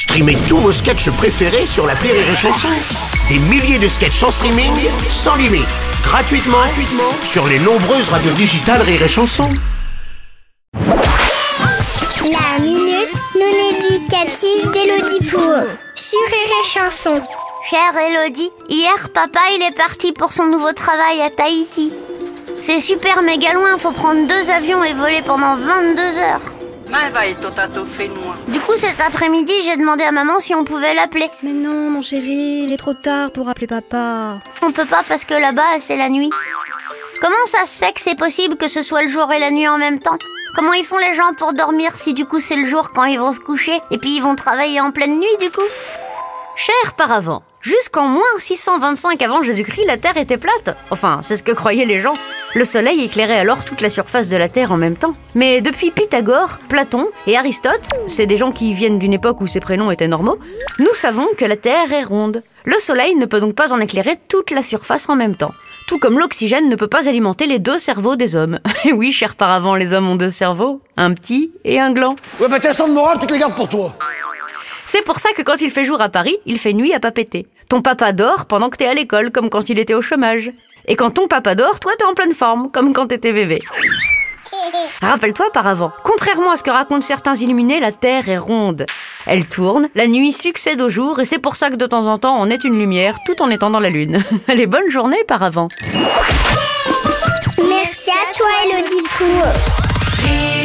Streamez tous vos sketchs préférés sur la Rire et Chanson. Des milliers de sketchs en streaming, sans limite, gratuitement, sur les nombreuses radios digitales Rire et Chanson. La minute non éducative d'Elodie Pour sur Rire Chanson. Chère Elodie, hier papa il est parti pour son nouveau travail à Tahiti. C'est super méga loin, faut prendre deux avions et voler pendant 22 heures. Mais va être tato fait moi. Du coup cet après-midi j'ai demandé à maman si on pouvait l'appeler. Mais non, mon chéri, il est trop tard pour appeler papa. On peut pas parce que là-bas c'est la nuit. Comment ça se fait que c'est possible que ce soit le jour et la nuit en même temps? Comment ils font les gens pour dormir si du coup c'est le jour quand ils vont se coucher et puis ils vont travailler en pleine nuit du coup? Cher paravent, jusqu'en moins 625 avant Jésus-Christ, la Terre était plate. Enfin, c'est ce que croyaient les gens. Le Soleil éclairait alors toute la surface de la Terre en même temps. Mais depuis Pythagore, Platon et Aristote, c'est des gens qui viennent d'une époque où ces prénoms étaient normaux, nous savons que la Terre est ronde. Le Soleil ne peut donc pas en éclairer toute la surface en même temps. Tout comme l'oxygène ne peut pas alimenter les deux cerveaux des hommes. Et oui, cher paravent, les hommes ont deux cerveaux, un petit et un gland. Ouais, bah t'as de morale, tu te les gardes pour toi. C'est pour ça que quand il fait jour à Paris, il fait nuit à papeter. Ton papa dort pendant que t'es à l'école, comme quand il était au chômage. Et quand ton papa dort, toi t'es en pleine forme, comme quand t'étais bébé. Rappelle-toi par avant, contrairement à ce que racontent certains illuminés, la Terre est ronde. Elle tourne, la nuit succède au jour, et c'est pour ça que de temps en temps on est une lumière tout en étant dans la lune. Allez, bonne journée par avant. Merci à toi Elodie chanson.